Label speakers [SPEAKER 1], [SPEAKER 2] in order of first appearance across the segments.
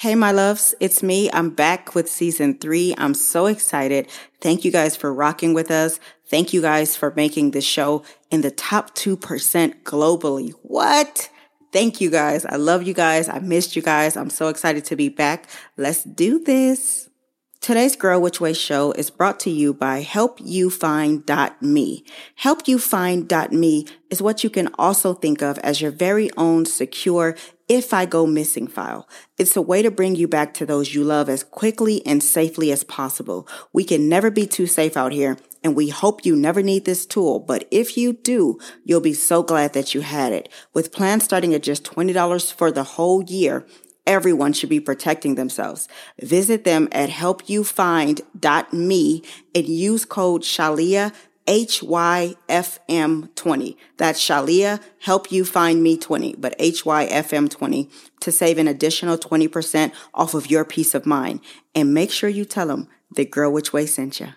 [SPEAKER 1] Hey, my loves, it's me. I'm back with season three. I'm so excited. Thank you guys for rocking with us. Thank you guys for making the show in the top 2% globally. What? Thank you guys. I love you guys. I missed you guys. I'm so excited to be back. Let's do this. Today's Girl Which Way show is brought to you by HelpYouFind.me. HelpYouFind.me is what you can also think of as your very own secure if I go missing file. It's a way to bring you back to those you love as quickly and safely as possible. We can never be too safe out here and we hope you never need this tool, but if you do, you'll be so glad that you had it. With plans starting at just $20 for the whole year, everyone should be protecting themselves. Visit them at helpyoufind.me and use code Shalia HYFM20. That's Shalia, help you find me 20, but HYFM20 to save an additional 20% off of your peace of mind. And make sure you tell them the girl which way sent you.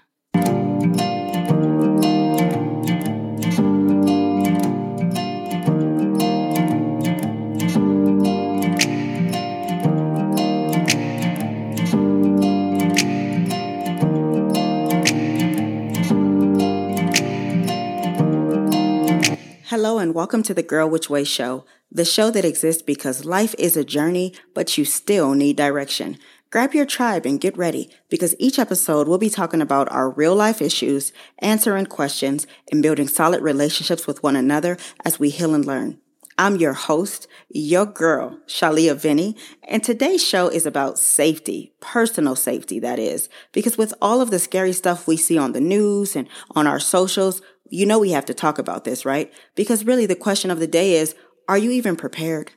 [SPEAKER 1] Hello and welcome to the Girl Which Way show, the show that exists because life is a journey, but you still need direction. Grab your tribe and get ready because each episode we'll be talking about our real life issues, answering questions, and building solid relationships with one another as we heal and learn. I'm your host, your girl, Shalia Vinny, and today's show is about safety, personal safety, that is, because with all of the scary stuff we see on the news and on our socials, you know we have to talk about this, right? Because really the question of the day is, are you even prepared?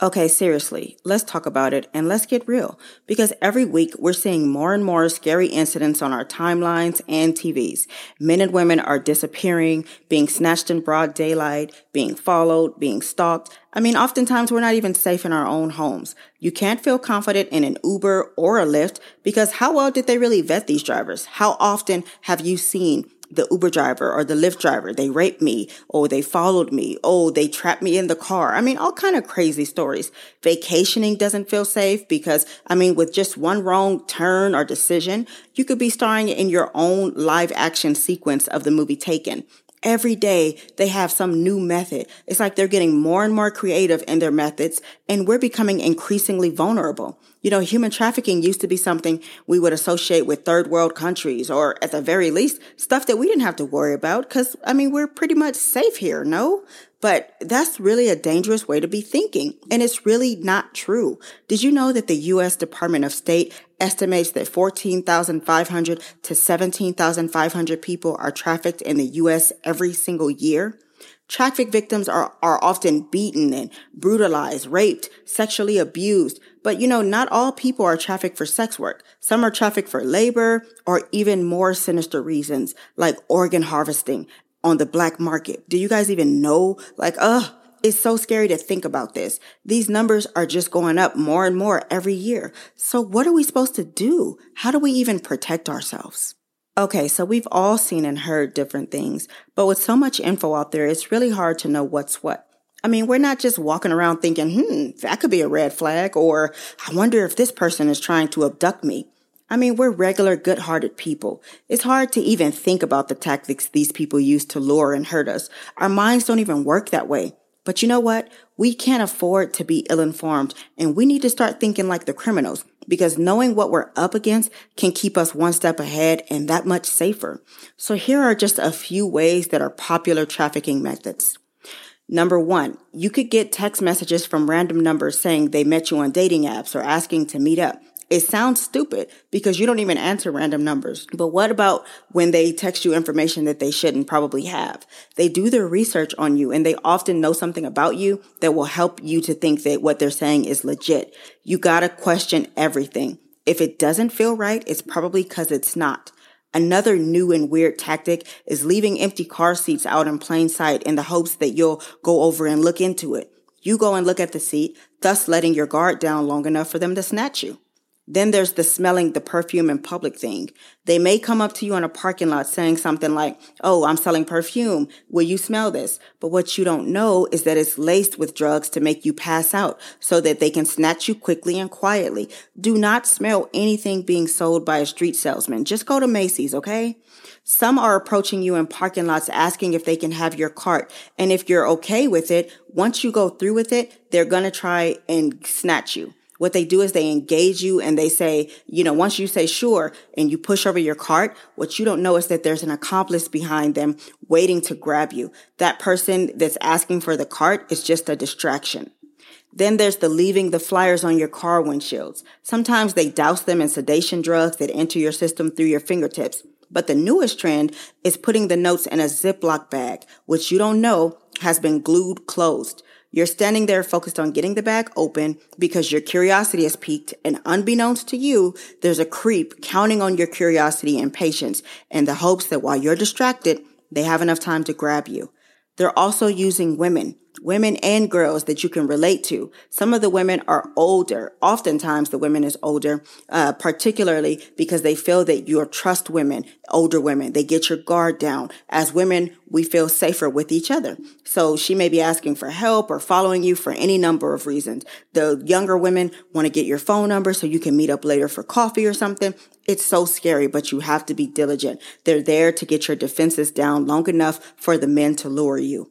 [SPEAKER 1] Okay, seriously, let's talk about it and let's get real. Because every week we're seeing more and more scary incidents on our timelines and TVs. Men and women are disappearing, being snatched in broad daylight, being followed, being stalked. I mean, oftentimes we're not even safe in our own homes. You can't feel confident in an Uber or a Lyft because how well did they really vet these drivers? How often have you seen the Uber driver or the Lyft driver, they raped me, oh, they followed me, oh, they trapped me in the car. I mean, all kind of crazy stories. Vacationing doesn't feel safe because, I mean, with just one wrong turn or decision, you could be starring in your own live action sequence of the movie Taken. Every day they have some new method. It's like they're getting more and more creative in their methods and we're becoming increasingly vulnerable. You know, human trafficking used to be something we would associate with third world countries or at the very least stuff that we didn't have to worry about because, I mean, we're pretty much safe here, no? But that's really a dangerous way to be thinking. And it's really not true. Did you know that the U.S. Department of State estimates that 14,500 to 17,500 people are trafficked in the U.S. every single year? Traffic victims are, are often beaten and brutalized, raped, sexually abused. But you know, not all people are trafficked for sex work. Some are trafficked for labor or even more sinister reasons like organ harvesting on the black market. Do you guys even know? Like, ugh, it's so scary to think about this. These numbers are just going up more and more every year. So what are we supposed to do? How do we even protect ourselves? Okay, so we've all seen and heard different things, but with so much info out there, it's really hard to know what's what. I mean, we're not just walking around thinking, hmm, that could be a red flag, or I wonder if this person is trying to abduct me. I mean, we're regular, good hearted people. It's hard to even think about the tactics these people use to lure and hurt us. Our minds don't even work that way. But you know what? We can't afford to be ill informed, and we need to start thinking like the criminals because knowing what we're up against can keep us one step ahead and that much safer. So here are just a few ways that are popular trafficking methods. Number one, you could get text messages from random numbers saying they met you on dating apps or asking to meet up. It sounds stupid because you don't even answer random numbers. But what about when they text you information that they shouldn't probably have? They do their research on you and they often know something about you that will help you to think that what they're saying is legit. You gotta question everything. If it doesn't feel right, it's probably because it's not. Another new and weird tactic is leaving empty car seats out in plain sight in the hopes that you'll go over and look into it. You go and look at the seat, thus letting your guard down long enough for them to snatch you. Then there's the smelling the perfume in public thing. They may come up to you in a parking lot saying something like, Oh, I'm selling perfume. Will you smell this? But what you don't know is that it's laced with drugs to make you pass out so that they can snatch you quickly and quietly. Do not smell anything being sold by a street salesman. Just go to Macy's, okay? Some are approaching you in parking lots asking if they can have your cart. And if you're okay with it, once you go through with it, they're going to try and snatch you what they do is they engage you and they say, you know, once you say sure and you push over your cart, what you don't know is that there's an accomplice behind them waiting to grab you. That person that's asking for the cart is just a distraction. Then there's the leaving the flyers on your car windshields. Sometimes they douse them in sedation drugs that enter your system through your fingertips. But the newest trend is putting the notes in a Ziploc bag, which you don't know has been glued closed. You're standing there focused on getting the bag open because your curiosity has piqued and unbeknownst to you, there's a creep counting on your curiosity and patience in the hopes that while you're distracted, they have enough time to grab you. They're also using women women and girls that you can relate to. Some of the women are older. Oftentimes the women is older, uh, particularly because they feel that you trust women, older women. They get your guard down. As women, we feel safer with each other. So she may be asking for help or following you for any number of reasons. The younger women want to get your phone number so you can meet up later for coffee or something. It's so scary, but you have to be diligent. They're there to get your defenses down long enough for the men to lure you.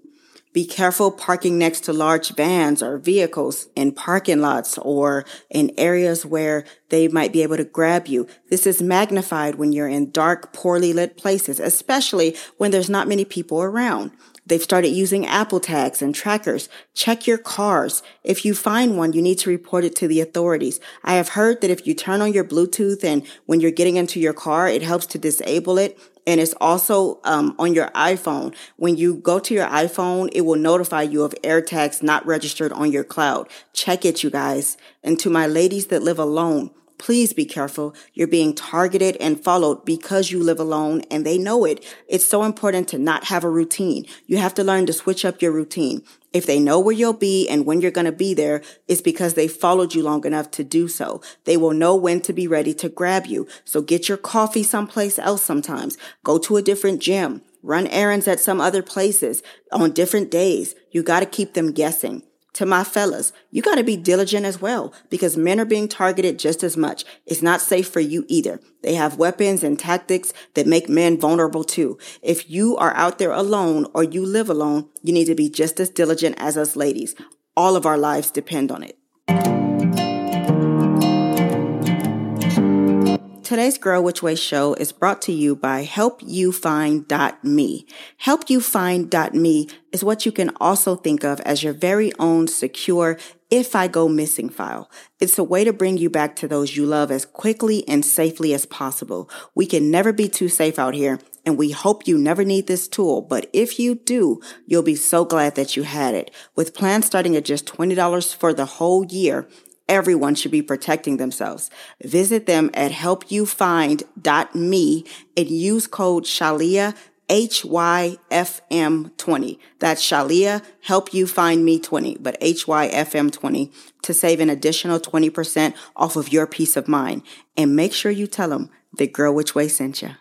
[SPEAKER 1] Be careful parking next to large vans or vehicles in parking lots or in areas where they might be able to grab you. This is magnified when you're in dark, poorly lit places, especially when there's not many people around. They've started using Apple tags and trackers. Check your cars. If you find one, you need to report it to the authorities. I have heard that if you turn on your Bluetooth and when you're getting into your car, it helps to disable it and it's also um, on your iPhone. When you go to your iPhone, it will notify you of AirTags not registered on your cloud. Check it, you guys. And to my ladies that live alone, Please be careful. You're being targeted and followed because you live alone and they know it. It's so important to not have a routine. You have to learn to switch up your routine. If they know where you'll be and when you're going to be there, it's because they followed you long enough to do so. They will know when to be ready to grab you. So get your coffee someplace else sometimes. Go to a different gym. Run errands at some other places on different days. You got to keep them guessing to my fellas, you got to be diligent as well because men are being targeted just as much. It's not safe for you either. They have weapons and tactics that make men vulnerable too. If you are out there alone or you live alone, you need to be just as diligent as us ladies. All of our lives depend on it. Today's Girl Which Way show is brought to you by HelpYouFind.me. HelpYouFind.me is what you can also think of as your very own secure if I go missing file. It's a way to bring you back to those you love as quickly and safely as possible. We can never be too safe out here and we hope you never need this tool, but if you do, you'll be so glad that you had it. With plans starting at just $20 for the whole year, Everyone should be protecting themselves. Visit them at helpyoufind.me and use code Shalia HYFM20. That's Shalia, help you find me 20, but HYFM20 to save an additional 20% off of your peace of mind. And make sure you tell them the girl which way sent you.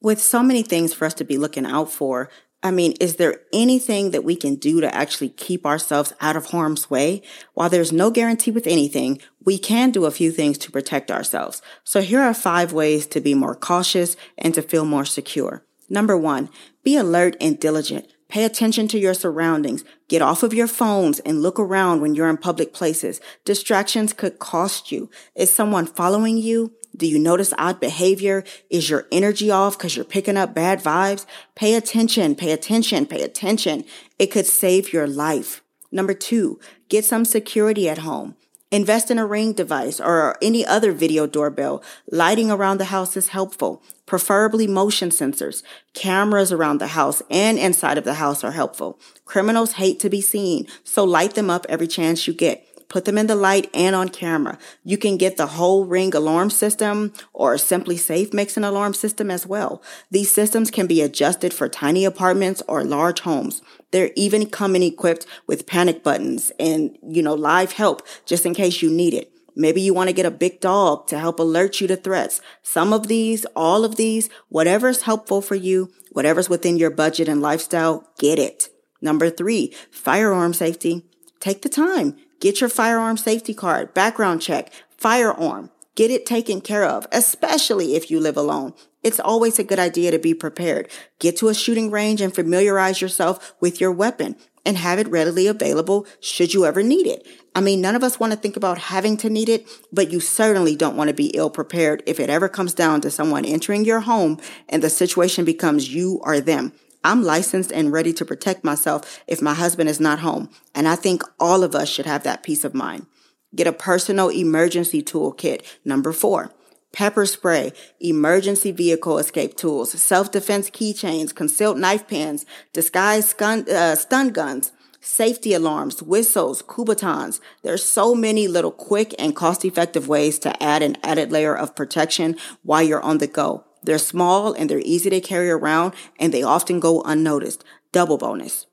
[SPEAKER 1] With so many things for us to be looking out for, I mean, is there anything that we can do to actually keep ourselves out of harm's way? While there's no guarantee with anything, we can do a few things to protect ourselves. So here are five ways to be more cautious and to feel more secure. Number one, be alert and diligent. Pay attention to your surroundings. Get off of your phones and look around when you're in public places. Distractions could cost you. Is someone following you? Do you notice odd behavior? Is your energy off because you're picking up bad vibes? Pay attention, pay attention, pay attention. It could save your life. Number two, get some security at home. Invest in a ring device or any other video doorbell. Lighting around the house is helpful, preferably motion sensors. Cameras around the house and inside of the house are helpful. Criminals hate to be seen, so light them up every chance you get put them in the light and on camera. You can get the whole ring alarm system or SimpliSafe makes an alarm system as well. These systems can be adjusted for tiny apartments or large homes. They're even coming equipped with panic buttons and, you know, live help just in case you need it. Maybe you want to get a big dog to help alert you to threats. Some of these, all of these, whatever's helpful for you, whatever's within your budget and lifestyle, get it. Number three, firearm safety. Take the time. Get your firearm safety card, background check, firearm. Get it taken care of, especially if you live alone. It's always a good idea to be prepared. Get to a shooting range and familiarize yourself with your weapon and have it readily available should you ever need it. I mean, none of us want to think about having to need it, but you certainly don't want to be ill prepared if it ever comes down to someone entering your home and the situation becomes you or them. I'm licensed and ready to protect myself if my husband is not home. And I think all of us should have that peace of mind. Get a personal emergency toolkit. Number four pepper spray, emergency vehicle escape tools, self-defense keychains, concealed knife pens, disguised stun, uh, stun guns, safety alarms, whistles, Kubotans. There's so many little quick and cost-effective ways to add an added layer of protection while you're on the go. They're small and they're easy to carry around and they often go unnoticed. Double bonus.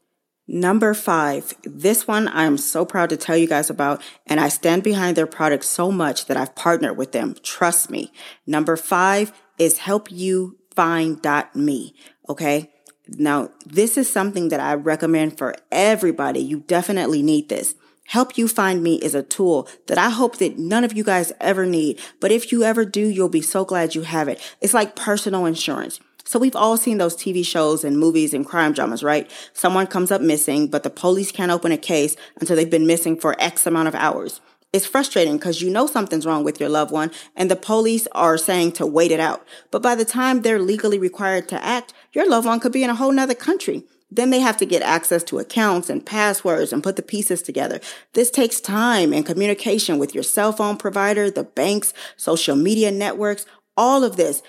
[SPEAKER 1] Number five, this one I'm so proud to tell you guys about, and I stand behind their product so much that I've partnered with them. Trust me. Number five is helpyoufind.me. Okay. Now, this is something that I recommend for everybody. You definitely need this. Help You Find Me is a tool that I hope that none of you guys ever need. But if you ever do, you'll be so glad you have it. It's like personal insurance. So we've all seen those TV shows and movies and crime dramas, right? Someone comes up missing, but the police can't open a case until they've been missing for X amount of hours. It's frustrating because you know something's wrong with your loved one and the police are saying to wait it out. But by the time they're legally required to act, your loved one could be in a whole nother country. Then they have to get access to accounts and passwords and put the pieces together. This takes time and communication with your cell phone provider, the banks, social media networks, all of this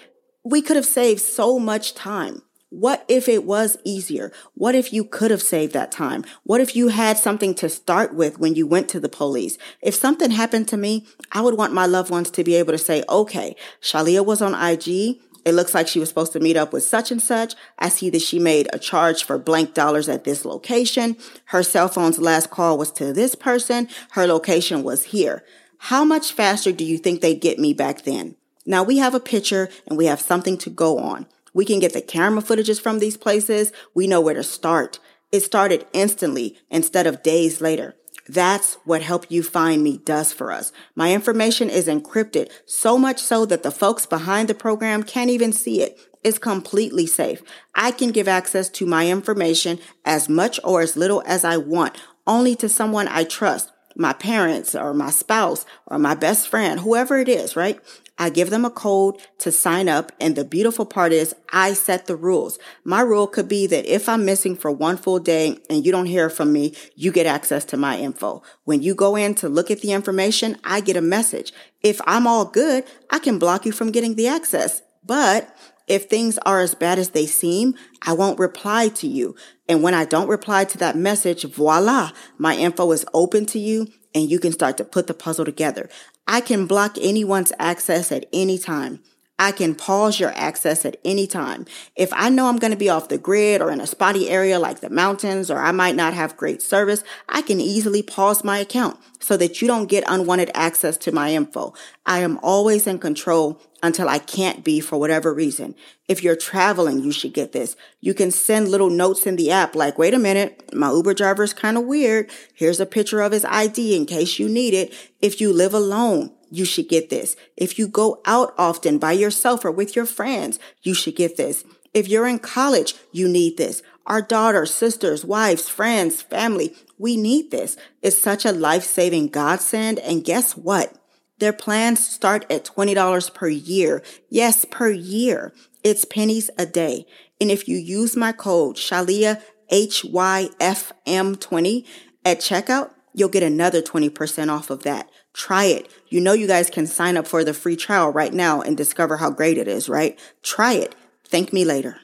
[SPEAKER 1] we could have saved so much time. What if it was easier? What if you could have saved that time? What if you had something to start with when you went to the police? If something happened to me, I would want my loved ones to be able to say, okay, Shalia was on IG. It looks like she was supposed to meet up with such and such. I see that she made a charge for blank dollars at this location. Her cell phone's last call was to this person. Her location was here. How much faster do you think they'd get me back then? Now we have a picture and we have something to go on. We can get the camera footages from these places. We know where to start. It started instantly instead of days later. That's what Help You Find Me does for us. My information is encrypted, so much so that the folks behind the program can't even see it. It's completely safe. I can give access to my information as much or as little as I want, only to someone I trust my parents or my spouse or my best friend, whoever it is, right? I give them a code to sign up. And the beautiful part is I set the rules. My rule could be that if I'm missing for one full day and you don't hear from me, you get access to my info. When you go in to look at the information, I get a message. If I'm all good, I can block you from getting the access. But if things are as bad as they seem, I won't reply to you. And when I don't reply to that message, voila, my info is open to you and you can start to put the puzzle together. I can block anyone's access at any time. I can pause your access at any time. If I know I'm going to be off the grid or in a spotty area like the mountains or I might not have great service, I can easily pause my account so that you don't get unwanted access to my info. I am always in control until I can't be for whatever reason. If you're traveling, you should get this. You can send little notes in the app like, wait a minute, my Uber driver is kind of weird. Here's a picture of his ID in case you need it. If you live alone, you should get this. If you go out often by yourself or with your friends, you should get this. If you're in college, you need this. Our daughters, sisters, wives, friends, family, we need this. It's such a life-saving godsend. And guess what? Their plans start at $20 per year. Yes, per year. It's pennies a day. And if you use my code Shalia HYFM20 at checkout, you'll get another 20% off of that. Try it. You know you guys can sign up for the free trial right now and discover how great it is, right? Try it. Thank me later.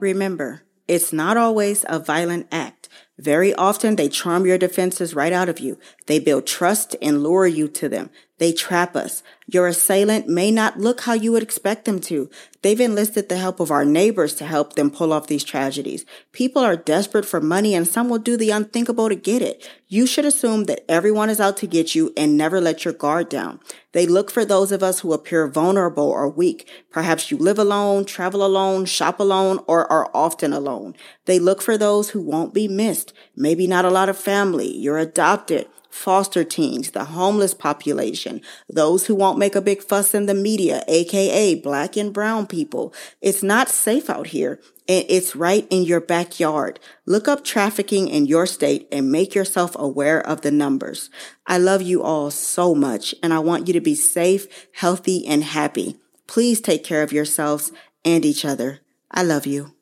[SPEAKER 1] Remember, it's not always a violent act. Very often they charm your defenses right out of you. They build trust and lure you to them. They trap us. Your assailant may not look how you would expect them to. They've enlisted the help of our neighbors to help them pull off these tragedies. People are desperate for money and some will do the unthinkable to get it. You should assume that everyone is out to get you and never let your guard down. They look for those of us who appear vulnerable or weak. Perhaps you live alone, travel alone, shop alone, or are often alone. They look for those who won't be missed. Maybe not a lot of family. You're adopted foster teens, the homeless population, those who won't make a big fuss in the media, aka black and brown people. It's not safe out here. And it's right in your backyard. Look up trafficking in your state and make yourself aware of the numbers. I love you all so much and I want you to be safe, healthy, and happy. Please take care of yourselves and each other. I love you.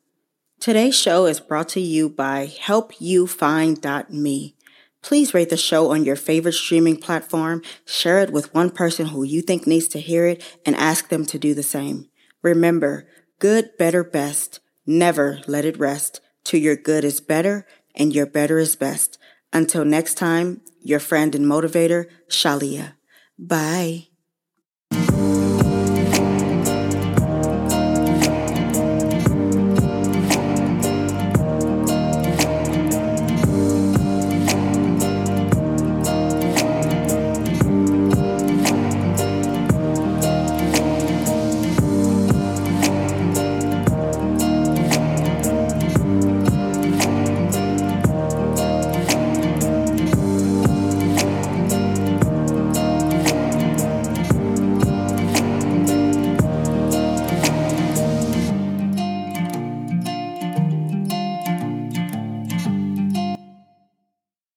[SPEAKER 1] Today's show is brought to you by HelpYouFind.me. Please rate the show on your favorite streaming platform, share it with one person who you think needs to hear it, and ask them to do the same. Remember, good, better, best. Never let it rest till your good is better and your better is best. Until next time, your friend and motivator, Shalia. Bye.